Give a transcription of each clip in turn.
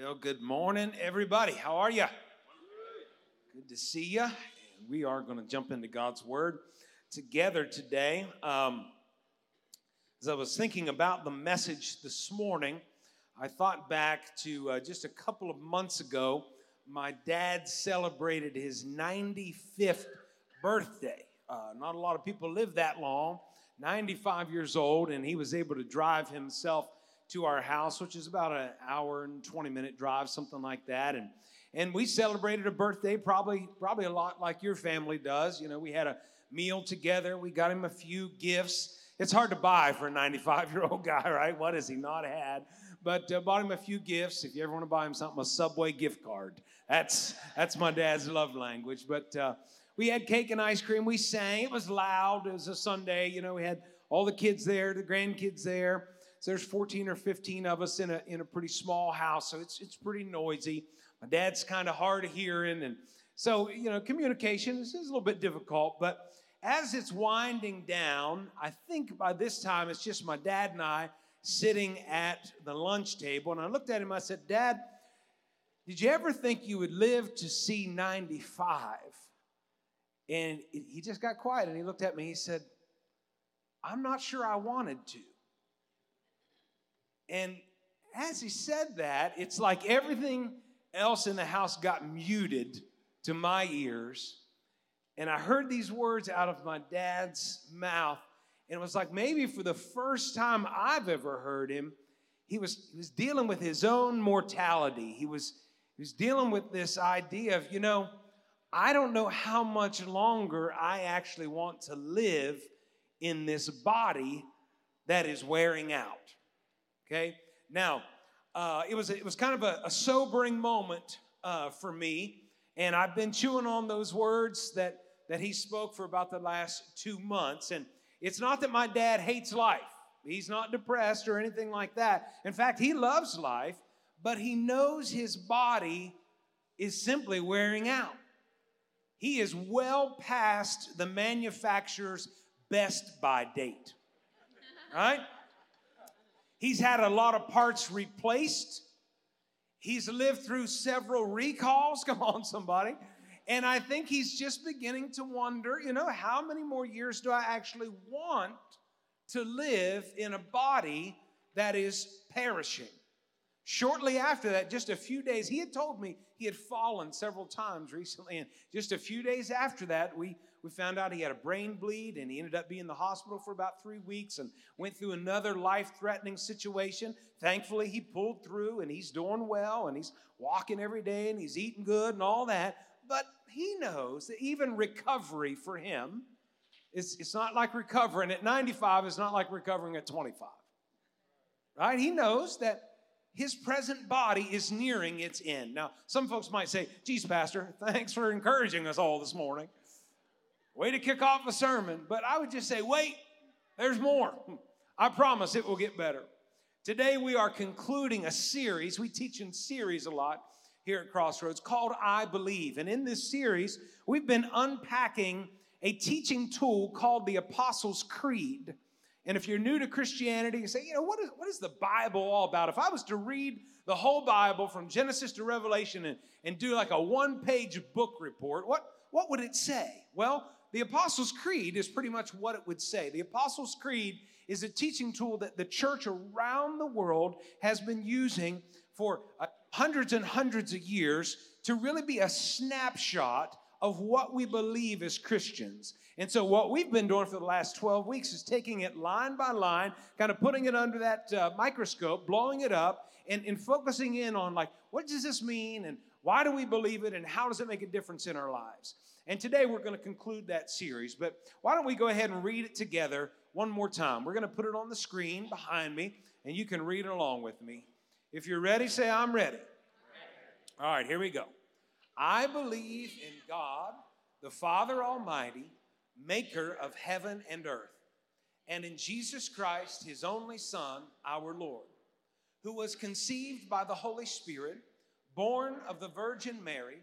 Well, good morning, everybody. How are you? Good to see you. We are going to jump into God's Word together today. Um, as I was thinking about the message this morning, I thought back to uh, just a couple of months ago. My dad celebrated his 95th birthday. Uh, not a lot of people live that long. 95 years old, and he was able to drive himself to our house, which is about an hour and 20 minute drive, something like that. And and we celebrated a birthday probably probably a lot like your family does. You know, we had a meal together. We got him a few gifts. It's hard to buy for a 95 year old guy, right? What has he not had? But uh, bought him a few gifts. If you ever want to buy him something, a Subway gift card. That's that's my dad's love language. But uh, we had cake and ice cream. We sang. It was loud. It was a Sunday. You know, we had all the kids there, the grandkids there. So there's 14 or 15 of us in a, in a pretty small house, so it's, it's pretty noisy. My dad's kind of hard of hearing, and so, you know, communication is, is a little bit difficult, but as it's winding down, I think by this time it's just my dad and I sitting at the lunch table, and I looked at him, I said, Dad, did you ever think you would live to see 95? And he just got quiet and he looked at me. He said, I'm not sure I wanted to. And as he said that, it's like everything else in the house got muted to my ears. And I heard these words out of my dad's mouth. And it was like maybe for the first time I've ever heard him, he was, he was dealing with his own mortality. He was, he was dealing with this idea of, you know, I don't know how much longer I actually want to live in this body that is wearing out. Okay? Now, uh, it, was, it was kind of a, a sobering moment uh, for me, and I've been chewing on those words that, that he spoke for about the last two months. And it's not that my dad hates life, he's not depressed or anything like that. In fact, he loves life, but he knows his body is simply wearing out. He is well past the manufacturer's best by date, right? He's had a lot of parts replaced. He's lived through several recalls. Come on, somebody. And I think he's just beginning to wonder, you know, how many more years do I actually want to live in a body that is perishing? Shortly after that, just a few days, he had told me he had fallen several times recently. And just a few days after that, we we found out he had a brain bleed and he ended up being in the hospital for about three weeks and went through another life threatening situation. Thankfully, he pulled through and he's doing well and he's walking every day and he's eating good and all that. But he knows that even recovery for him, it's, it's not like recovering at 95, it's not like recovering at 25. Right? He knows that his present body is nearing its end. Now, some folks might say, geez, Pastor, thanks for encouraging us all this morning. Way to kick off a sermon. But I would just say, wait, there's more. I promise it will get better. Today we are concluding a series. We teach in series a lot here at Crossroads called I Believe. And in this series, we've been unpacking a teaching tool called the Apostles' Creed. And if you're new to Christianity, you say, you know, what is, what is the Bible all about? If I was to read the whole Bible from Genesis to Revelation and, and do like a one page book report, what, what would it say? Well, the Apostles' Creed is pretty much what it would say. The Apostles' Creed is a teaching tool that the church around the world has been using for uh, hundreds and hundreds of years to really be a snapshot of what we believe as Christians. And so, what we've been doing for the last 12 weeks is taking it line by line, kind of putting it under that uh, microscope, blowing it up, and, and focusing in on, like, what does this mean? And why do we believe it? And how does it make a difference in our lives? And today we're going to conclude that series. But why don't we go ahead and read it together one more time? We're going to put it on the screen behind me, and you can read it along with me. If you're ready, say, I'm ready. ready. All right, here we go. I believe in God, the Father Almighty, maker of heaven and earth, and in Jesus Christ, his only Son, our Lord, who was conceived by the Holy Spirit, born of the Virgin Mary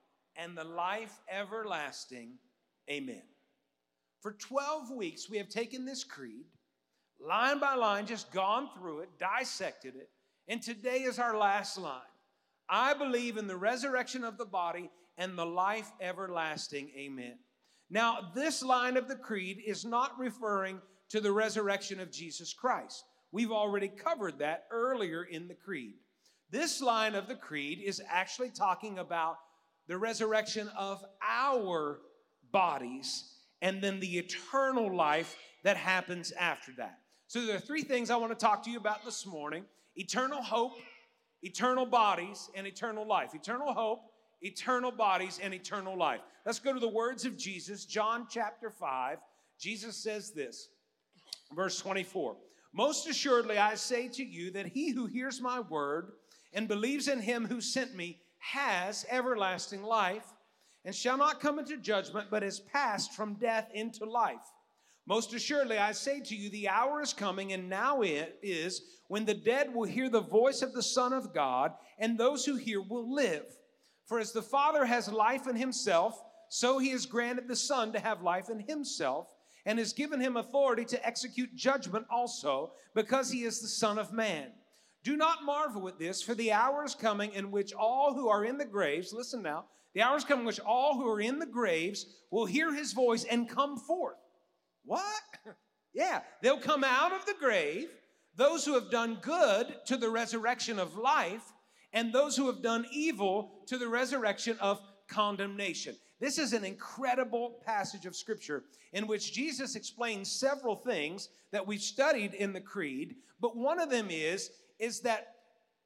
and the life everlasting. Amen. For 12 weeks, we have taken this creed, line by line, just gone through it, dissected it, and today is our last line. I believe in the resurrection of the body and the life everlasting. Amen. Now, this line of the creed is not referring to the resurrection of Jesus Christ. We've already covered that earlier in the creed. This line of the creed is actually talking about the resurrection of our bodies and then the eternal life that happens after that. So, there are three things I want to talk to you about this morning eternal hope, eternal bodies, and eternal life. Eternal hope, eternal bodies, and eternal life. Let's go to the words of Jesus, John chapter 5. Jesus says this, verse 24 Most assuredly, I say to you that he who hears my word and believes in him who sent me has everlasting life and shall not come into judgment, but is passed from death into life. Most assuredly, I say to you, the hour is coming, and now it is, when the dead will hear the voice of the Son of God, and those who hear will live. For as the Father has life in himself, so he has granted the Son to have life in himself, and has given him authority to execute judgment also, because he is the Son of Man. Do not marvel at this, for the hour is coming in which all who are in the graves, listen now, the hour is coming in which all who are in the graves will hear his voice and come forth. What? yeah, they'll come out of the grave, those who have done good to the resurrection of life, and those who have done evil to the resurrection of condemnation. This is an incredible passage of scripture in which Jesus explains several things that we've studied in the creed, but one of them is is that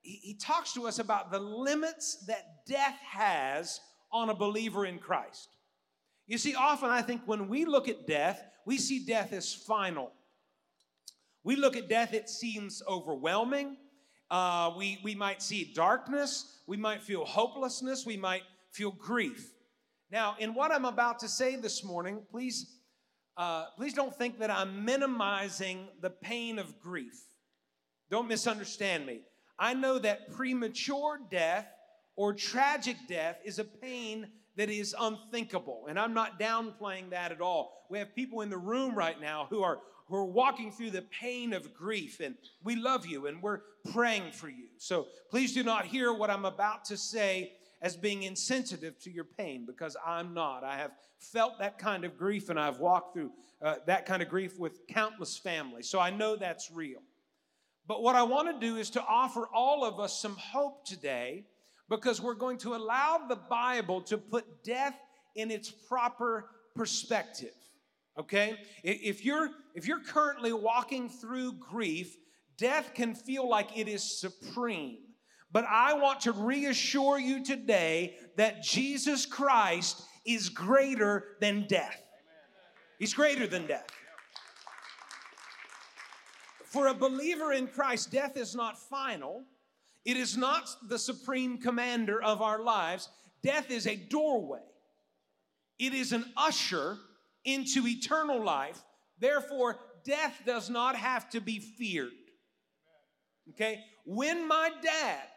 he, talks to us about the limits that death has on a believer in Christ. You see, often I think when we look at death, we see death as final. We look at death, it seems overwhelming. Uh, we, we might see darkness. We might feel hopelessness. We might feel grief. Now, in what I'm about to say this morning, please, uh, please don't think that I'm minimizing the pain of grief. Don't misunderstand me. I know that premature death or tragic death is a pain that is unthinkable. And I'm not downplaying that at all. We have people in the room right now who are who are walking through the pain of grief and we love you and we're praying for you. So please do not hear what I'm about to say as being insensitive to your pain because I'm not. I have felt that kind of grief and I've walked through uh, that kind of grief with countless families. So I know that's real. But what I want to do is to offer all of us some hope today because we're going to allow the Bible to put death in its proper perspective. Okay? If you're if you're currently walking through grief, death can feel like it is supreme. But I want to reassure you today that Jesus Christ is greater than death. He's greater than death. For a believer in Christ, death is not final. It is not the supreme commander of our lives. Death is a doorway, it is an usher into eternal life. Therefore, death does not have to be feared. Okay? When my dad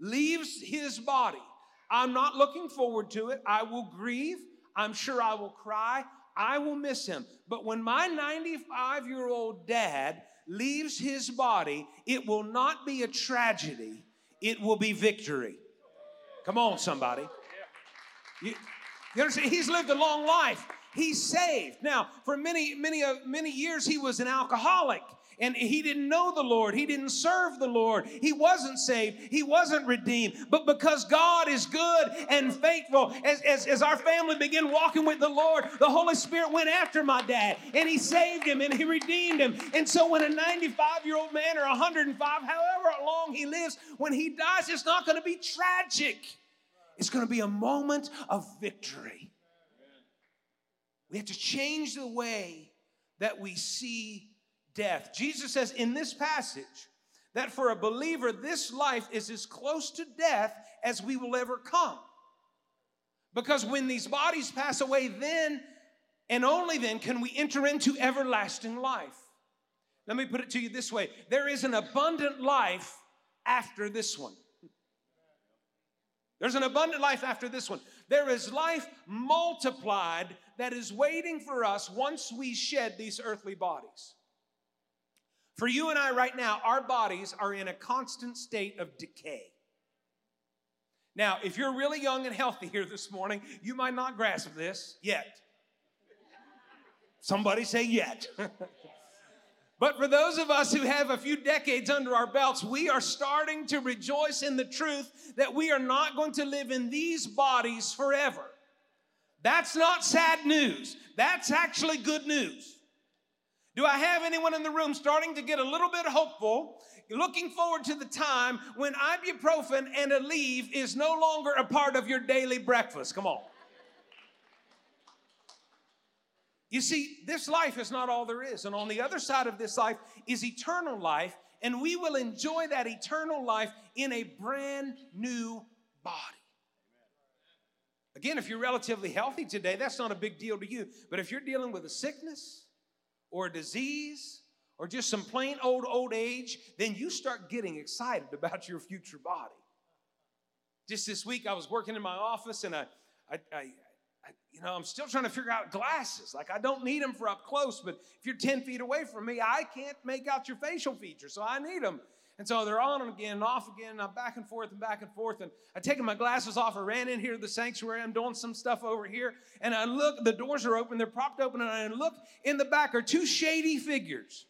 leaves his body, I'm not looking forward to it. I will grieve. I'm sure I will cry. I will miss him. But when my 95 year old dad leaves his body, it will not be a tragedy, it will be victory. Come on, somebody. You, you understand? He's lived a long life. He's saved. Now, for many, many, uh, many years, he was an alcoholic and he didn't know the Lord. He didn't serve the Lord. He wasn't saved. He wasn't redeemed. But because God is good and faithful, as, as, as our family began walking with the Lord, the Holy Spirit went after my dad and he saved him and he redeemed him. And so when a 95 year old man or 105, however long he lives, when he dies, it's not going to be tragic. It's going to be a moment of victory. We have to change the way that we see death. Jesus says in this passage that for a believer, this life is as close to death as we will ever come. Because when these bodies pass away, then and only then can we enter into everlasting life. Let me put it to you this way there is an abundant life after this one. There's an abundant life after this one. There is life multiplied that is waiting for us once we shed these earthly bodies. For you and I, right now, our bodies are in a constant state of decay. Now, if you're really young and healthy here this morning, you might not grasp this yet. Somebody say yet. but for those of us who have a few decades under our belts, we are starting to rejoice in the truth that we are not going to live in these bodies forever. That's not sad news. That's actually good news. Do I have anyone in the room starting to get a little bit hopeful, looking forward to the time when ibuprofen and Aleve is no longer a part of your daily breakfast? Come on. You see, this life is not all there is. And on the other side of this life is eternal life, and we will enjoy that eternal life in a brand new body. Again, if you're relatively healthy today, that's not a big deal to you. But if you're dealing with a sickness or a disease or just some plain old old age, then you start getting excited about your future body. Just this week, I was working in my office and I, I, I I, you know, I'm still trying to figure out glasses. Like, I don't need them for up close, but if you're 10 feet away from me, I can't make out your facial features, so I need them. And so they're on again and off again, and I'm back and forth and back and forth. And I taken my glasses off. I ran in here to the sanctuary. I'm doing some stuff over here. And I look, the doors are open, they're propped open, and I look in the back are two shady figures.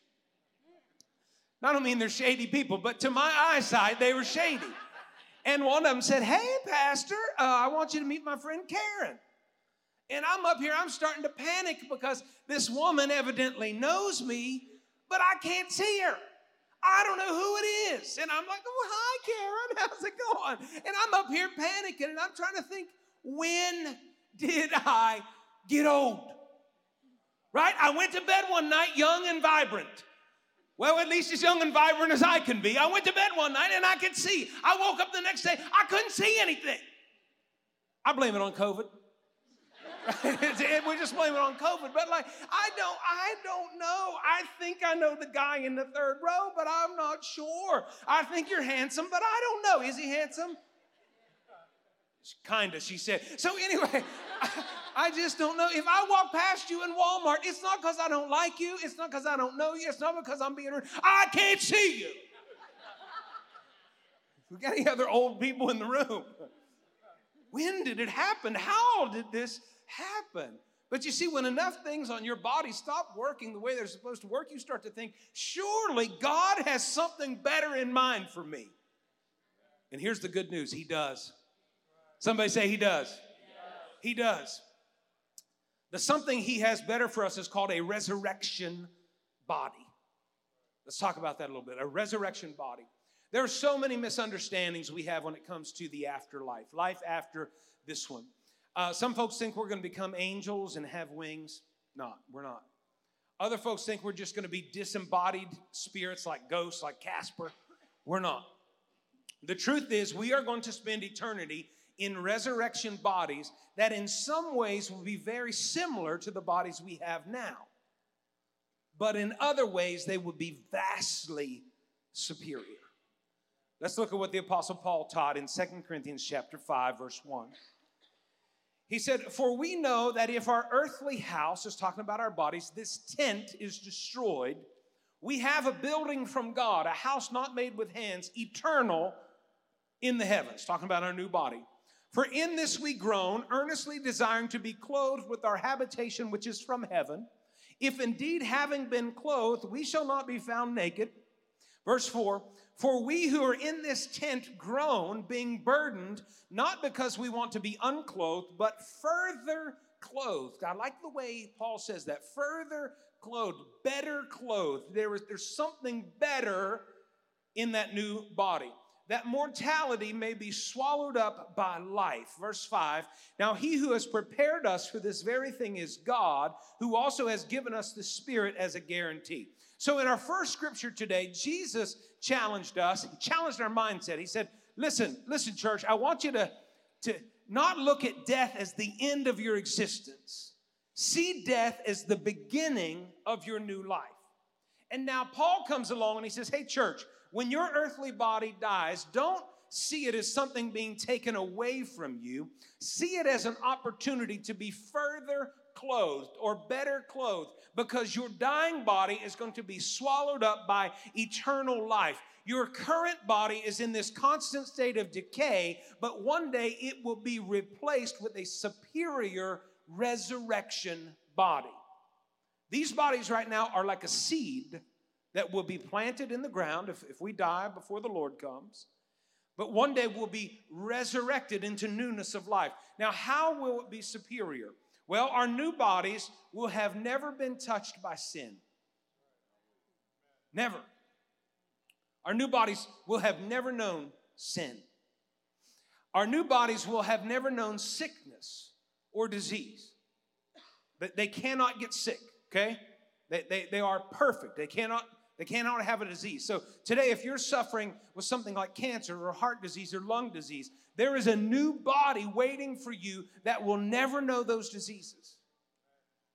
I don't mean they're shady people, but to my eyesight, they were shady. And one of them said, Hey, Pastor, uh, I want you to meet my friend Karen. And I'm up here, I'm starting to panic because this woman evidently knows me, but I can't see her. I don't know who it is. And I'm like, oh, hi, Karen. How's it going? And I'm up here panicking and I'm trying to think, when did I get old? Right? I went to bed one night young and vibrant. Well, at least as young and vibrant as I can be. I went to bed one night and I could see. I woke up the next day, I couldn't see anything. I blame it on COVID. we just blame it on COVID. But like, I don't, I don't know. I think I know the guy in the third row, but I'm not sure. I think you're handsome, but I don't know. Is he handsome? Kinda, she said. So anyway, I, I just don't know. If I walk past you in Walmart, it's not because I don't like you. It's not because I don't know you. It's not because I'm being rude. I can't see you. We got any other old people in the room? When did it happen? How did this happen. But you see, when enough things on your body stop working the way they're supposed to work, you start to think, surely God has something better in mind for me. And here's the good news He does. Somebody say, He does. He does. The something He has better for us is called a resurrection body. Let's talk about that a little bit. A resurrection body. There are so many misunderstandings we have when it comes to the afterlife, life after this one. Uh, some folks think we're going to become angels and have wings. Not, we're not. Other folks think we're just going to be disembodied spirits like ghosts, like Casper. We're not. The truth is, we are going to spend eternity in resurrection bodies that, in some ways, will be very similar to the bodies we have now. But in other ways, they will be vastly superior. Let's look at what the Apostle Paul taught in 2 Corinthians chapter 5, verse 1. He said, For we know that if our earthly house, is talking about our bodies, this tent is destroyed, we have a building from God, a house not made with hands, eternal in the heavens, talking about our new body. For in this we groan, earnestly desiring to be clothed with our habitation which is from heaven. If indeed, having been clothed, we shall not be found naked. Verse 4 For we who are in this tent groan, being burdened, not because we want to be unclothed, but further clothed. I like the way Paul says that further clothed, better clothed. There is, there's something better in that new body. that mortality may be swallowed up by life. Verse 5 Now he who has prepared us for this very thing is God, who also has given us the Spirit as a guarantee. So, in our first scripture today, Jesus challenged us, he challenged our mindset. He said, Listen, listen, church, I want you to, to not look at death as the end of your existence, see death as the beginning of your new life. And now Paul comes along and he says, Hey, church, when your earthly body dies, don't see it as something being taken away from you. See it as an opportunity to be further clothed or better clothed because your dying body is going to be swallowed up by eternal life. Your current body is in this constant state of decay, but one day it will be replaced with a superior resurrection body. These bodies right now are like a seed that will be planted in the ground if, if we die before the Lord comes, but one day will be resurrected into newness of life. Now, how will it be superior? Well, our new bodies will have never been touched by sin. Never. Our new bodies will have never known sin. Our new bodies will have never known sickness or disease. They cannot get sick, okay? They, they, they are perfect. They cannot they cannot have a disease. So today, if you're suffering with something like cancer or heart disease or lung disease, there is a new body waiting for you that will never know those diseases.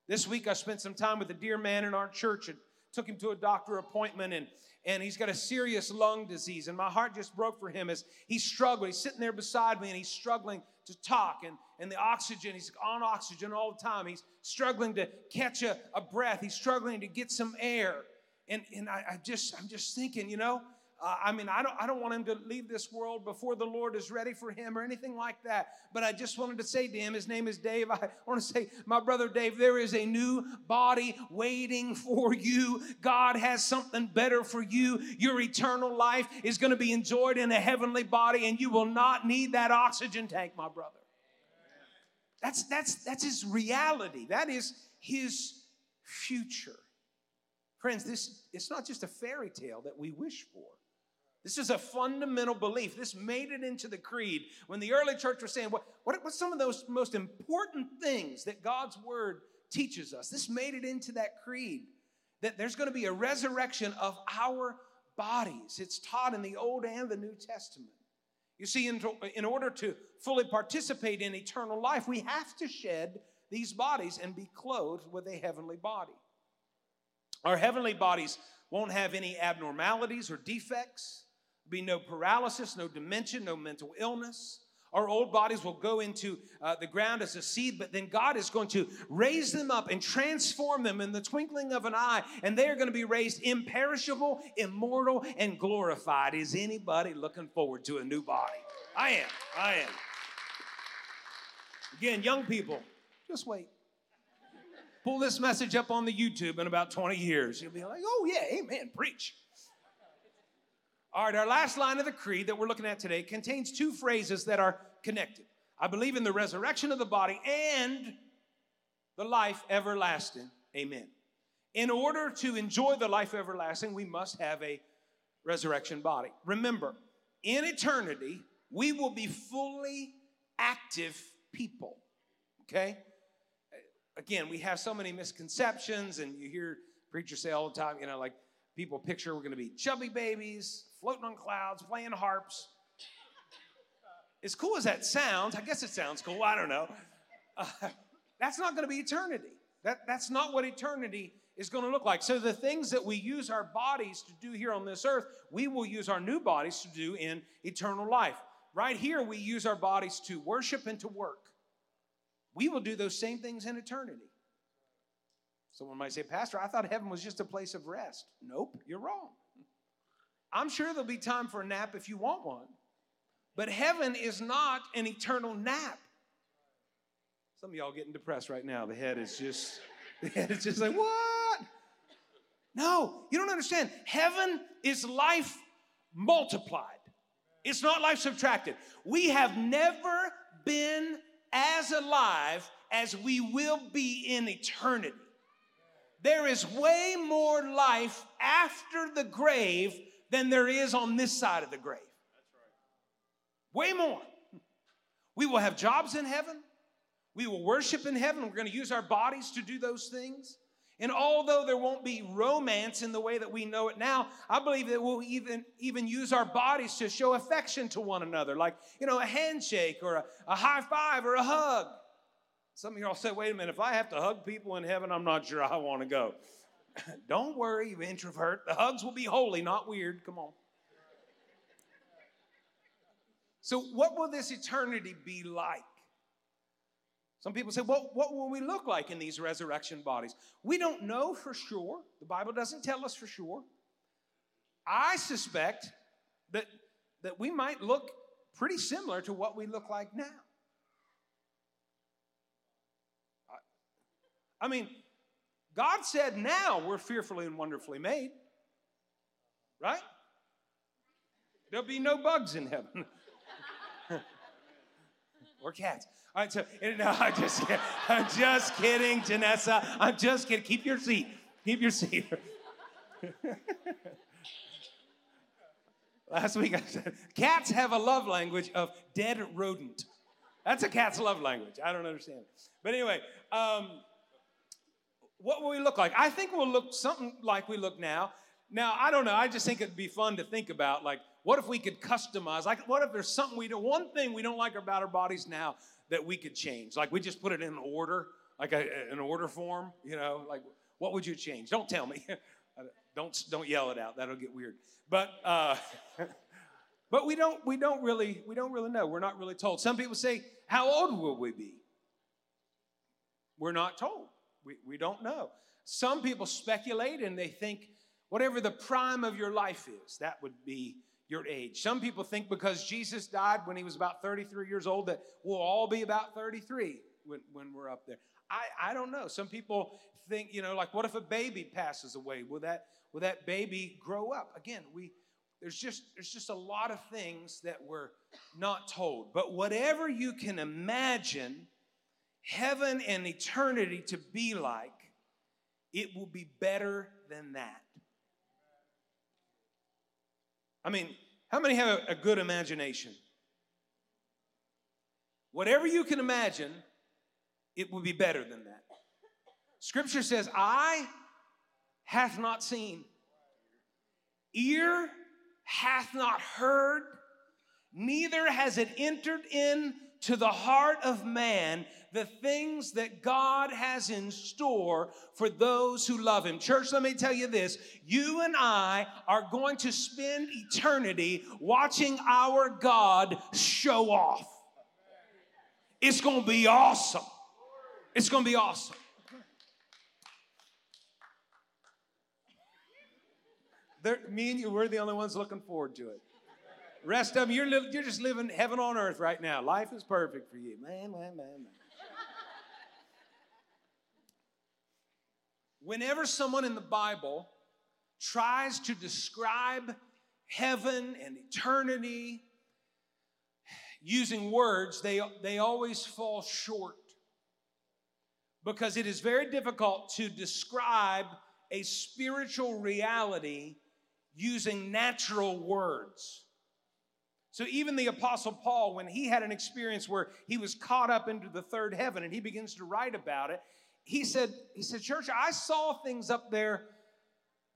This week, I spent some time with a dear man in our church and took him to a doctor appointment, and, and he's got a serious lung disease. And my heart just broke for him as he's struggling. He's sitting there beside me and he's struggling to talk, and, and the oxygen, he's on oxygen all the time. He's struggling to catch a, a breath, he's struggling to get some air. And, and I, I just, I'm just thinking, you know, uh, I mean, I don't, I don't want him to leave this world before the Lord is ready for him or anything like that. But I just wanted to say to him, his name is Dave. I want to say, my brother Dave, there is a new body waiting for you. God has something better for you. Your eternal life is going to be enjoyed in a heavenly body, and you will not need that oxygen tank, my brother. That's, that's, that's his reality. That is his future. Friends, this it's not just a fairy tale that we wish for. This is a fundamental belief. This made it into the creed. When the early church was saying, what, what, what's some of those most important things that God's word teaches us? This made it into that creed that there's going to be a resurrection of our bodies. It's taught in the Old and the New Testament. You see, in, in order to fully participate in eternal life, we have to shed these bodies and be clothed with a heavenly body. Our heavenly bodies won't have any abnormalities or defects, be no paralysis, no dementia, no mental illness. Our old bodies will go into uh, the ground as a seed, but then God is going to raise them up and transform them in the twinkling of an eye, and they are going to be raised imperishable, immortal, and glorified. Is anybody looking forward to a new body? I am. I am. Again, young people, just wait. Pull this message up on the YouTube in about 20 years. You'll be like, oh, yeah, amen, preach. All right, our last line of the creed that we're looking at today contains two phrases that are connected. I believe in the resurrection of the body and the life everlasting. Amen. In order to enjoy the life everlasting, we must have a resurrection body. Remember, in eternity, we will be fully active people. Okay? Again, we have so many misconceptions, and you hear preachers say all the time, you know, like people picture we're going to be chubby babies, floating on clouds, playing harps. As cool as that sounds, I guess it sounds cool, I don't know. Uh, that's not going to be eternity. That, that's not what eternity is going to look like. So, the things that we use our bodies to do here on this earth, we will use our new bodies to do in eternal life. Right here, we use our bodies to worship and to work. We will do those same things in eternity. Someone might say, Pastor, I thought heaven was just a place of rest. Nope, you're wrong. I'm sure there'll be time for a nap if you want one, but heaven is not an eternal nap. Some of y'all getting depressed right now. The head is just, the head is just like, what? No, you don't understand. Heaven is life multiplied. It's not life subtracted. We have never been as alive as we will be in eternity. There is way more life after the grave than there is on this side of the grave. Way more. We will have jobs in heaven. We will worship in heaven. We're going to use our bodies to do those things. And although there won't be romance in the way that we know it now, I believe that we'll even, even use our bodies to show affection to one another, like, you know, a handshake or a, a high five or a hug. Some of y'all say, wait a minute, if I have to hug people in heaven, I'm not sure I want to go. Don't worry, you introvert. The hugs will be holy, not weird. Come on. So, what will this eternity be like? Some people say, well, what will we look like in these resurrection bodies? We don't know for sure. The Bible doesn't tell us for sure. I suspect that, that we might look pretty similar to what we look like now. I mean, God said now we're fearfully and wonderfully made, right? There'll be no bugs in heaven. or cats. All right, so no, I'm just, I'm just kidding, Janessa. I'm just kidding. Keep your seat. Keep your seat. Last week I said cats have a love language of dead rodent. That's a cat's love language. I don't understand it. But anyway, um, what will we look like? I think we'll look something like we look now. Now, I don't know. I just think it'd be fun to think about. Like, what if we could customize? Like, what if there's something we do? One thing we don't like about our bodies now that we could change. Like we just put it in order, like a, an order form, you know, like what would you change? Don't tell me. don't don't yell it out. That'll get weird. But uh, but we don't we don't really we don't really know. We're not really told. Some people say, "How old will we be?" We're not told. We we don't know. Some people speculate and they think whatever the prime of your life is, that would be your age. Some people think because Jesus died when he was about 33 years old that we'll all be about 33 when, when we're up there. I, I don't know. Some people think, you know, like what if a baby passes away? Will that will that baby grow up? Again, we there's just there's just a lot of things that we're not told. But whatever you can imagine heaven and eternity to be like, it will be better than that. I mean, how many have a, good imagination? Whatever you can imagine, it will be better than that. Scripture says, Eye hath not seen, ear hath not heard, neither has it entered into the heart of man the things that God has in store for those who love Him. Church, let me tell you this you and I are going to spend eternity watching our God show off. It's going to be awesome. It's going to be awesome. There, me and you, we're the only ones looking forward to it. Rest of them, you're, you're just living heaven on earth right now. Life is perfect for you. Man, man, man, man. Whenever someone in the Bible tries to describe heaven and eternity using words, they, they always fall short because it is very difficult to describe a spiritual reality using natural words. So, even the Apostle Paul, when he had an experience where he was caught up into the third heaven and he begins to write about it, he said, he said, Church, I saw things up there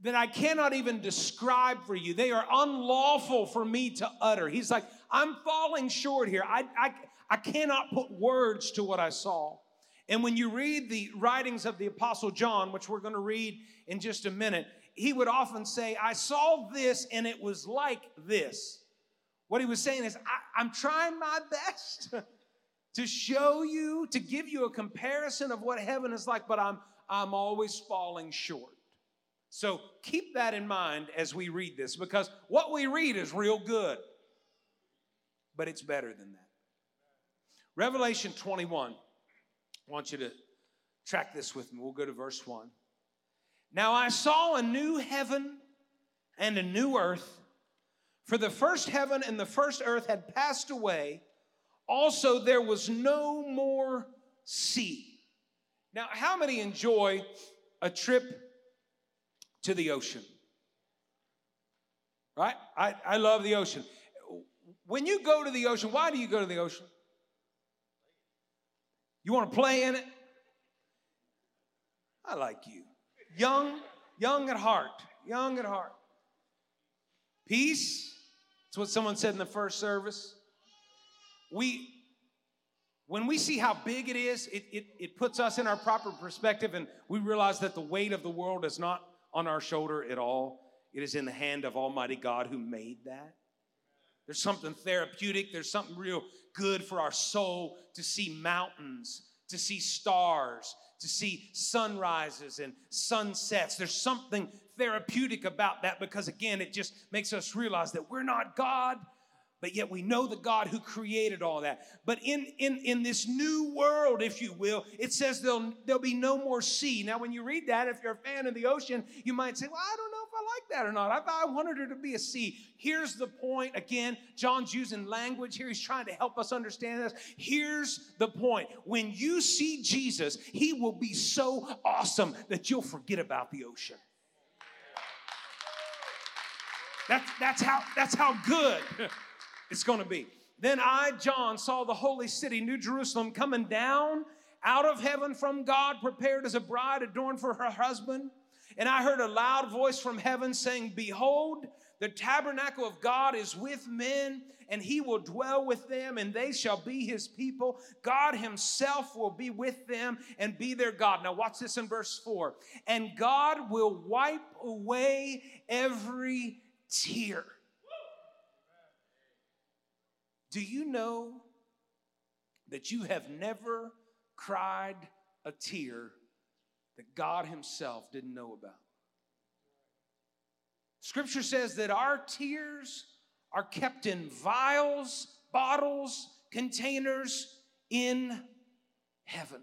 that I cannot even describe for you. They are unlawful for me to utter. He's like, I'm falling short here. I, I, I cannot put words to what I saw. And when you read the writings of the Apostle John, which we're going to read in just a minute, he would often say, I saw this and it was like this. What he was saying is, I, am trying my best to show you, to give you a comparison of what heaven is like, but I'm, I'm always falling short. So keep that in mind as we read this because what we read is real good, but it's better than that. Revelation 21, I want you to track this with me. We'll go to verse 1. Now I saw a new heaven and a new earth, for the first heaven and the first earth had passed away also, there was no more sea. Now, how many enjoy a trip to the ocean? Right? I, I love the ocean. When you go to the ocean, why do you go to the ocean? You want to play in it? I like you. Young, young at heart, young at heart. Peace. That's what someone said in the first service. We, when we see how big it is, it, it, it puts us in our proper perspective and we realize that the weight of the world is not on our shoulder at all. It is in the hand of Almighty God who made that. There's something therapeutic, there's something real good for our soul to see mountains, to see stars, to see sunrises and sunsets. There's something therapeutic about that because, again, it just makes us realize that we're not God, but yet we know the God who created all that. But in, in, in this new world, if you will, it says there'll, there'll be no more sea. Now, when you read that, if you're a fan of the ocean, you might say, Well, I don't know if I like that or not. I, I wanted her to be a sea. Here's the point. Again, John's using language here. He's trying to help us understand this. Here's the point. When you see Jesus, he will be so awesome that you'll forget about the ocean. That's, that's, how, that's how good it's going to be. Then I, John, saw the holy city, New Jerusalem, coming down out of heaven from God, prepared as a bride adorned for her husband. And I heard a loud voice from heaven saying, Behold, the tabernacle of God is with men, and he will dwell with them, and they shall be his people. God himself will be with them and be their God. Now, watch this in verse 4. And God will wipe away every tear. Do you know that you have never cried a tear that God Himself didn't know about? Scripture says that our tears are kept in vials, bottles, containers in heaven.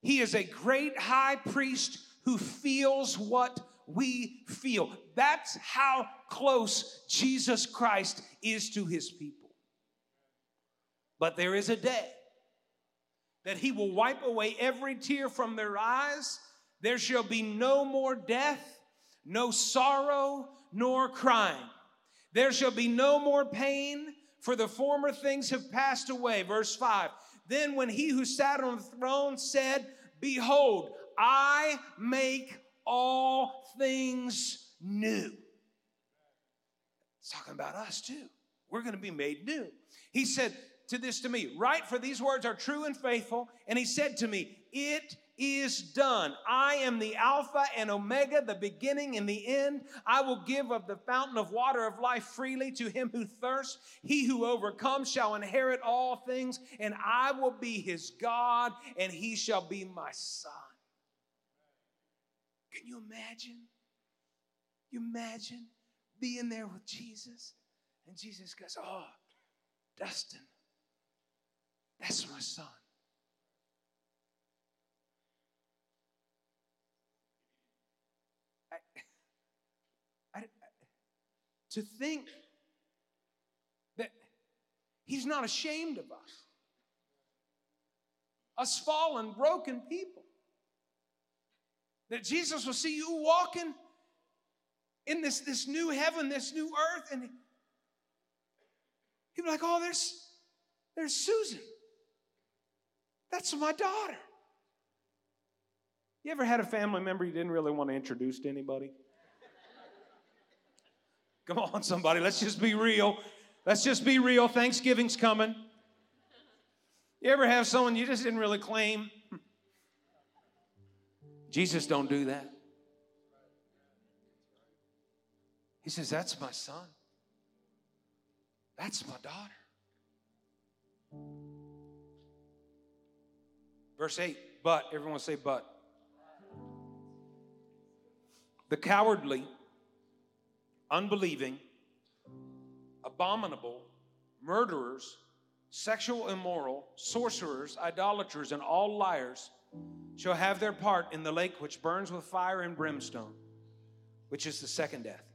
He is a great high priest who feels what we feel. That's how close Jesus Christ is to his people. But there is a day that he will wipe away every tear from their eyes. There shall be no more death, no sorrow, nor crying. There shall be no more pain, for the former things have passed away. Verse 5 Then when he who sat on the throne said, Behold, I make all things new. It's talking about us too. We're going to be made new. He said to this to me, Write, for these words are true and faithful. And he said to me, It is done. I am the Alpha and Omega, the beginning and the end. I will give of the fountain of water of life freely to him who thirsts. He who overcomes shall inherit all things, and I will be his God, and he shall be my son. Can you imagine? You imagine being there with Jesus? And Jesus goes, Oh, Dustin, that's my son. I, I, I, to think that he's not ashamed of us, us fallen, broken people. That Jesus will see you walking in this, this new heaven, this new earth, and he'll be like, oh, there's, there's Susan. That's my daughter. You ever had a family member you didn't really want to introduce to anybody? Come on, somebody, let's just be real. Let's just be real. Thanksgiving's coming. You ever have someone you just didn't really claim? Jesus don't do that. He says, That's my son. That's my daughter. Verse 8, but, everyone say, but. The cowardly, unbelieving, abominable, murderers, sexual immoral, sorcerers, idolaters, and all liars shall have their part in the lake which burns with fire and brimstone, which is the second death.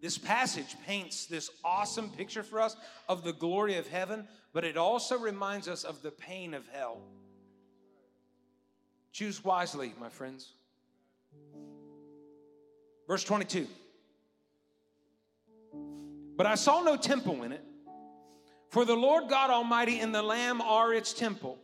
This passage paints this awesome picture for us of the glory of heaven, but it also reminds us of the pain of hell. Choose wisely, my friends. Verse 22. But I saw no temple in it, for the Lord God Almighty and the Lamb are its temple.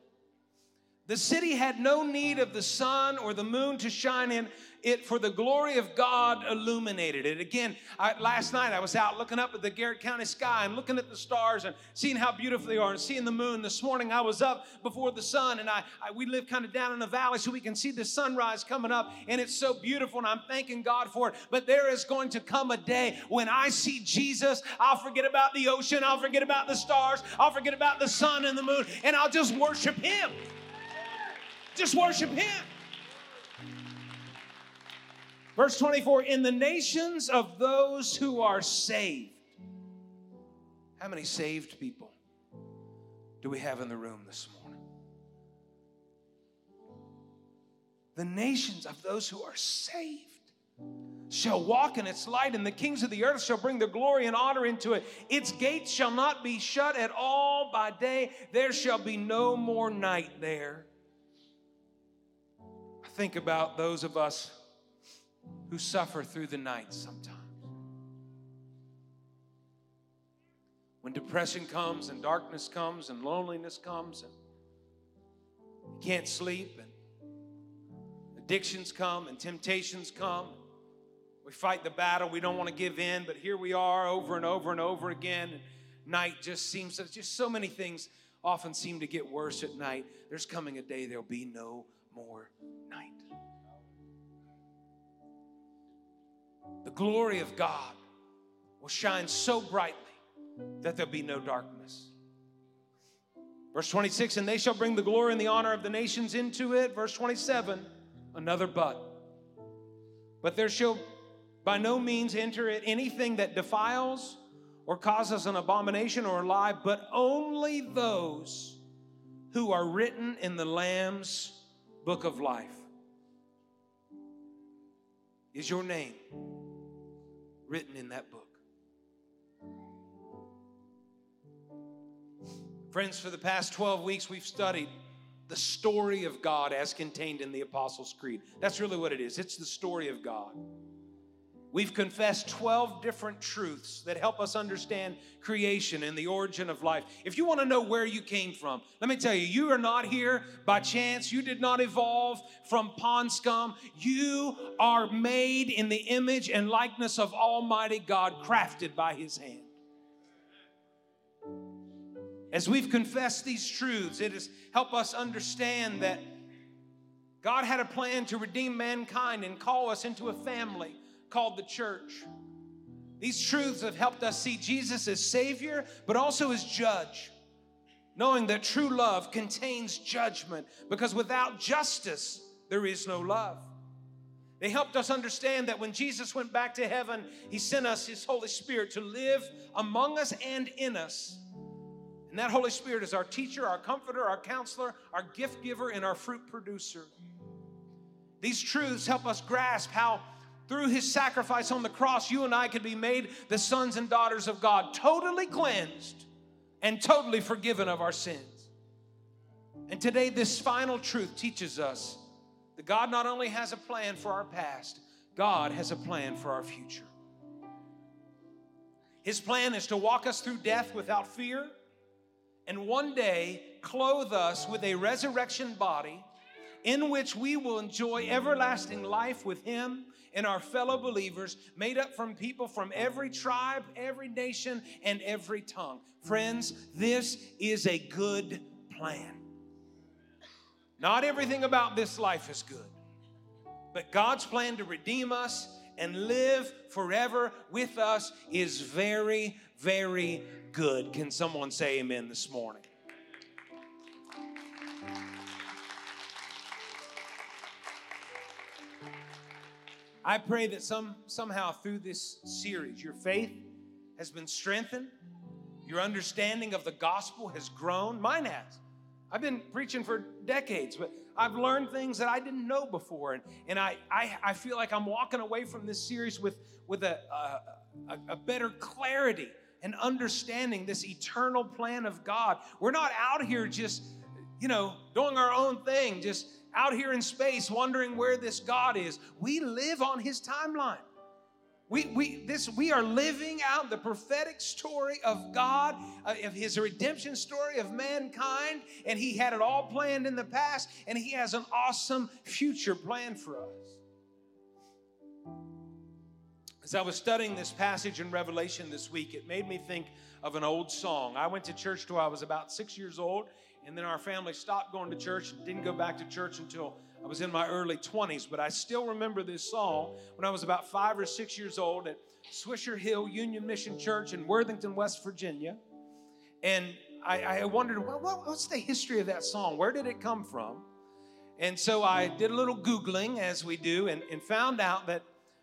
The city had no need of the sun or the moon to shine in it, for the glory of God illuminated it. Again, I, last night I was out looking up at the Garrett County sky and looking at the stars and seeing how beautiful they are and seeing the moon. This morning I was up before the sun and I, I we live kind of down in the valley so we can see the sunrise coming up and it's so beautiful and I'm thanking God for it. But there is going to come a day when I see Jesus, I'll forget about the ocean, I'll forget about the stars, I'll forget about the sun and the moon, and I'll just worship Him. Just worship Him. Verse 24 In the nations of those who are saved. How many saved people do we have in the room this morning? The nations of those who are saved shall walk in its light, and the kings of the earth shall bring their glory and honor into it. Its gates shall not be shut at all by day, there shall be no more night there. Think about those of us who suffer through the night sometimes. When depression comes and darkness comes and loneliness comes and you can't sleep and addictions come and temptations come. We fight the battle. We don't want to give in, but here we are over and over and over again. Night just seems, just so many things often seem to get worse at night. There's coming a day there'll be no more night. the glory of God will shine so brightly that there'll be no darkness. Verse 26, and they shall bring the glory and the honor of the nations into it. Verse 27, another but. But there shall by no means enter it anything that defiles or causes an abomination or a lie, but only those who are written in the Lamb's book of life. Is your name written in that book. Friends, for the past 12 weeks, we've studied the story of God as contained in the Apostles' Creed. That's really what it is it's the story of God. We've confessed 12 different truths that help us understand creation and the origin of life. If you want to know where you came from, let me tell you, you are not here by chance. You did not evolve from pond scum. You are made in the image and likeness of Almighty God, crafted by His hand. As we've confessed these truths, it has helped us understand that God had a plan to redeem mankind and call us into a family called the church. These truths have helped us see Jesus as Savior, but also as Judge, knowing that true love contains judgment, because without justice, there is no love. They helped us understand that when Jesus went back to heaven, He sent us His Holy Spirit to live among us and in us. And that Holy Spirit is our teacher, our comforter, our counselor, our gift giver, and our fruit producer. These truths help us grasp how through his sacrifice on the cross, you and I could be made the sons and daughters of God, totally cleansed and totally forgiven of our sins. And today, this final truth teaches us that God not only has a plan for our past, God has a plan for our future. His plan is to walk us through death without fear and one day clothe us with a resurrection body in which we will enjoy everlasting life with Him and our fellow believers, made up from people from every tribe, every nation, and every tongue. Friends, this is a good plan. Not everything about this life is good, but God's plan to redeem us and live forever with us is very, very good. Can someone say amen this morning? I pray that some somehow through this series, your faith has been strengthened, your understanding of the gospel has grown. Mine has. I've been preaching for decades, but I've learned things that I didn't know before. And, and I, I, I feel like I'm walking away from this series with, with a, a, a better clarity and understanding this eternal plan of God. We're not out here just, you know, doing our own thing, just out here in space wondering where this God is. We live on his timeline. We, we, this, we are living out the prophetic story of God, uh, of his redemption story of mankind, and he had it all planned in the past, and he has an awesome future plan for us. As I was studying this passage in Revelation this week, it made me think of an old song. I went to church till I was about six years old, and then our family stopped going to church and didn't go back to church until I was in my early 20s, but I still remember this song when I was about five or six years old at Swisher Hill Union Mission Church in Worthington, West Virginia. And I, I wondered, well, what's the history of that song? Where did it come from? And so I did a little Googling, as we do, and, and found out that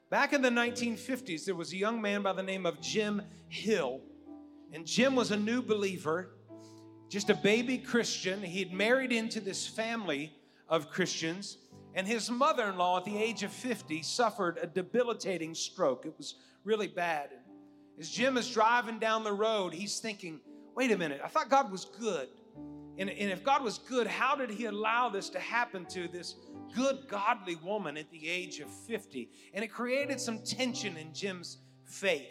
back in the 1950s, there was a young man by the name of Jim Hill. And Jim was a new believer, just a baby Christian. He'd married into this family of Christians. And his mother in law, at the age of 50, suffered a debilitating stroke. It was really bad. As Jim is driving down the road, he's thinking, wait a minute, I thought God was good. And, and if God was good, how did he allow this to happen to this good, godly woman at the age of 50? And it created some tension in Jim's faith.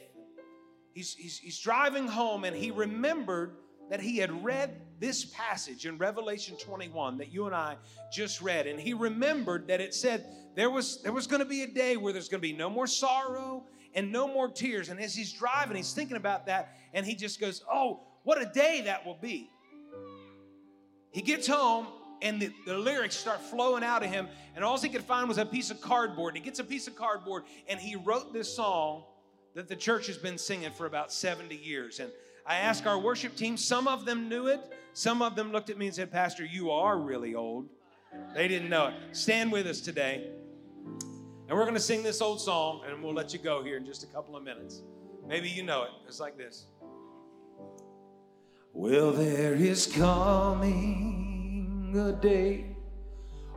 He's, he's, he's driving home and he remembered that he had read this passage in Revelation 21 that you and I just read, and he remembered that it said there was there was going to be a day where there's going to be no more sorrow and no more tears. And as he's driving, he's thinking about that, and he just goes, "Oh, what a day that will be!" He gets home, and the, the, lyrics start flowing out of him, and all he could find was a piece of cardboard. He gets a piece of cardboard, and he wrote this song that the church has been singing for about 70 years. And I asked our worship team, some of them knew it, some of them looked at me and said, Pastor, you are really old. They didn't know it. Stand with us today. And we're going to sing this old song, and we'll let you go here in just a couple of minutes. Maybe you know it. It's like this. Well, there is coming a day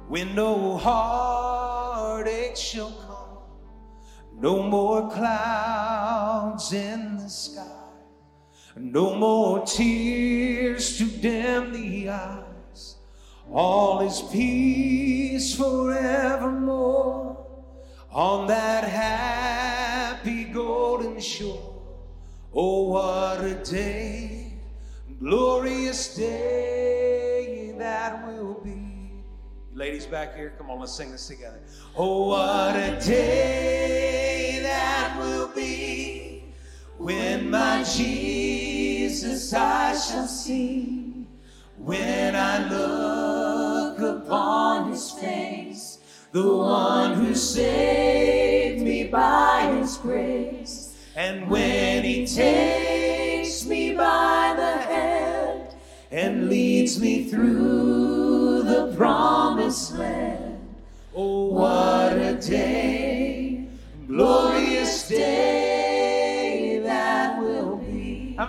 when no heartache shall come, no more clouds in the sky no more tears to dim the eyes. All is peace forevermore on that happy golden shore. Oh, what a day, glorious day that will be. Ladies back here, come on, let's sing this together. Oh, what a day that will be when my Jesus I shall see, when I look upon his face, the one who saved me by his grace, and when he takes me by the hand and leads me through the promised land. Oh, what a day, glorious day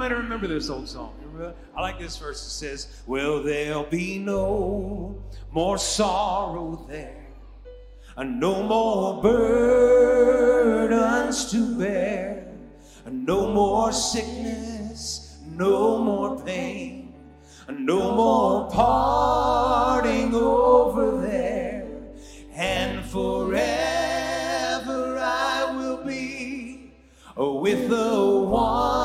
many remember this old song? I like this verse. It says, Well, there'll be no more sorrow there, and no more burdens to bear, and no more sickness, no more pain, and no more parting over there, and forever I will be with the one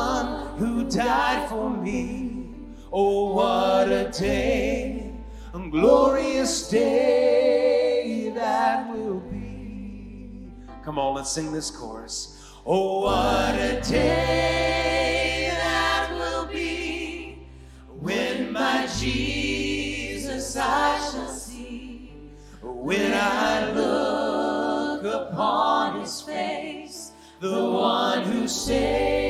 died for me. Oh, what a day, a glorious day that will be. Come on, let's sing this chorus. Oh, what a day that will be when my Jesus I shall see. When I look upon his face, the one who saved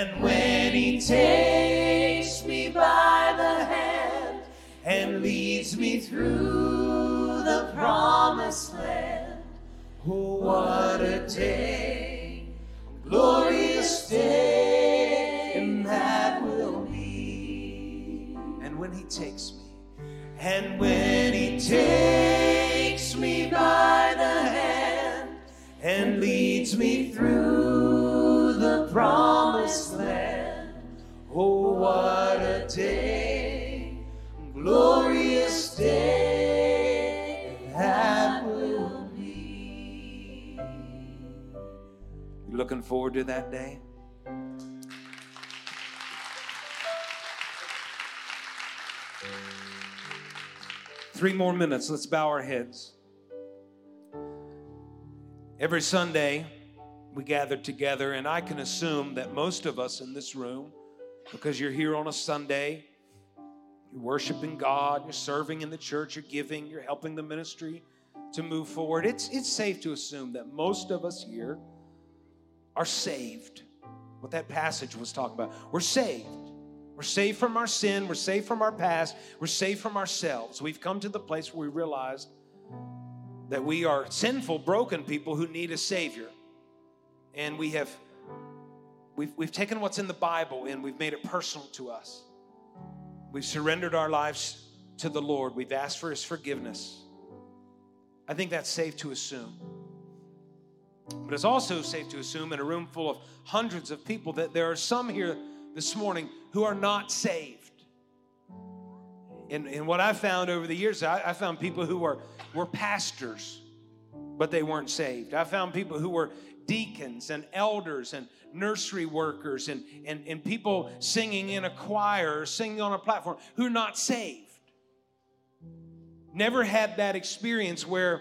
And when he takes me by the hand and leads me through the promised land, oh, what a day, glorious day, that will be. And when he takes me, and when he takes me by the hand, and leads me through what a day, glorious day that will be. You looking forward to that day? Three more minutes. Let's bow our heads. Every Sunday, we gather together, and I can assume that most of us in this room, because you're here on a Sunday, you're worshiping God, you're serving in the church, you're giving, you're helping the ministry to move forward. It's, it's safe to assume that most of us here are saved. What that passage was talking about. We're saved. We're saved from our sin. We're saved from our past. We're saved from ourselves. We've come to the place where we realize that we are sinful, broken people who need a Savior. And we have we've, we've taken what's in the Bible and we've made it personal to us. We've surrendered our lives to the Lord. We've asked for His forgiveness. I think that's safe to assume. But it's also safe to assume in a room full of hundreds of people that there are some here this morning who are not saved. And, and what I found over the years, I, I found people who were, were pastors, but they weren't saved. I found people who were deacons and elders and nursery workers and, and, and people singing in a choir or singing on a platform who are not saved. Never had that experience where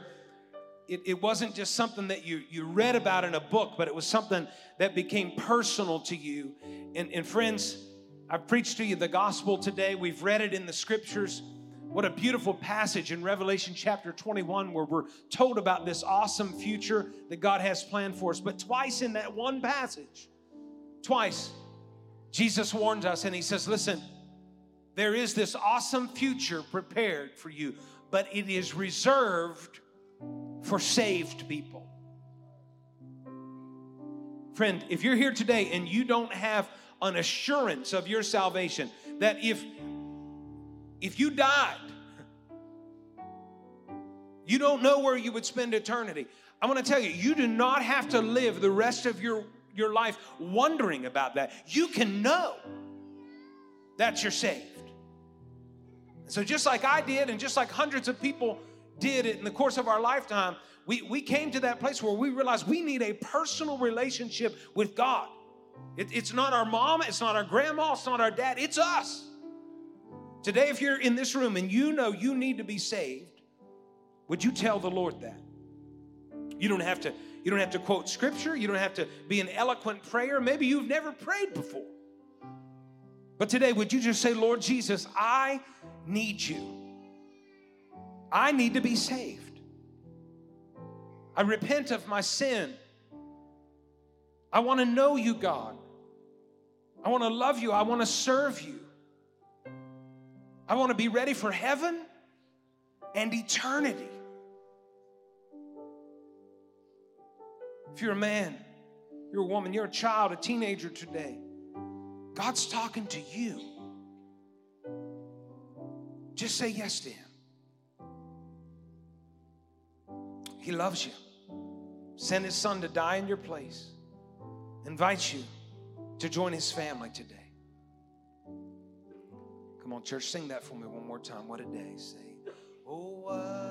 it, it wasn't just something that you, you read about in a book, but it was something that became personal to you. And, and friends, I've preached to you the gospel today. We've read it in the scriptures. What a beautiful passage in Revelation chapter 21 where we're told about this awesome future that God has planned for us. But twice in that one passage, twice, Jesus warns us and he says, Listen, there is this awesome future prepared for you, but it is reserved for saved people. Friend, if you're here today and you don't have an assurance of your salvation, that if if you died, you don't know where you would spend eternity. I want to tell you, you do not have to live the rest of your, your life wondering about that. You can know that you're saved. So, just like I did, and just like hundreds of people did in the course of our lifetime, we, we came to that place where we realized we need a personal relationship with God. It, it's not our mom, it's not our grandma, it's not our dad, it's us. Today, if you're in this room and you know you need to be saved, would you tell the Lord that? You don't have to, you don't have to quote scripture, you don't have to be an eloquent prayer. Maybe you've never prayed before. But today, would you just say, Lord Jesus, I need you. I need to be saved. I repent of my sin. I want to know you, God. I want to love you. I want to serve you. I want to be ready for heaven and eternity. If you're a man, you're a woman, you're a child, a teenager today, God's talking to you. Just say yes to Him. He loves you. Sent his son to die in your place. Invites you to join his family today. Come on, church, sing that for me one more time. What a day. Say, oh, what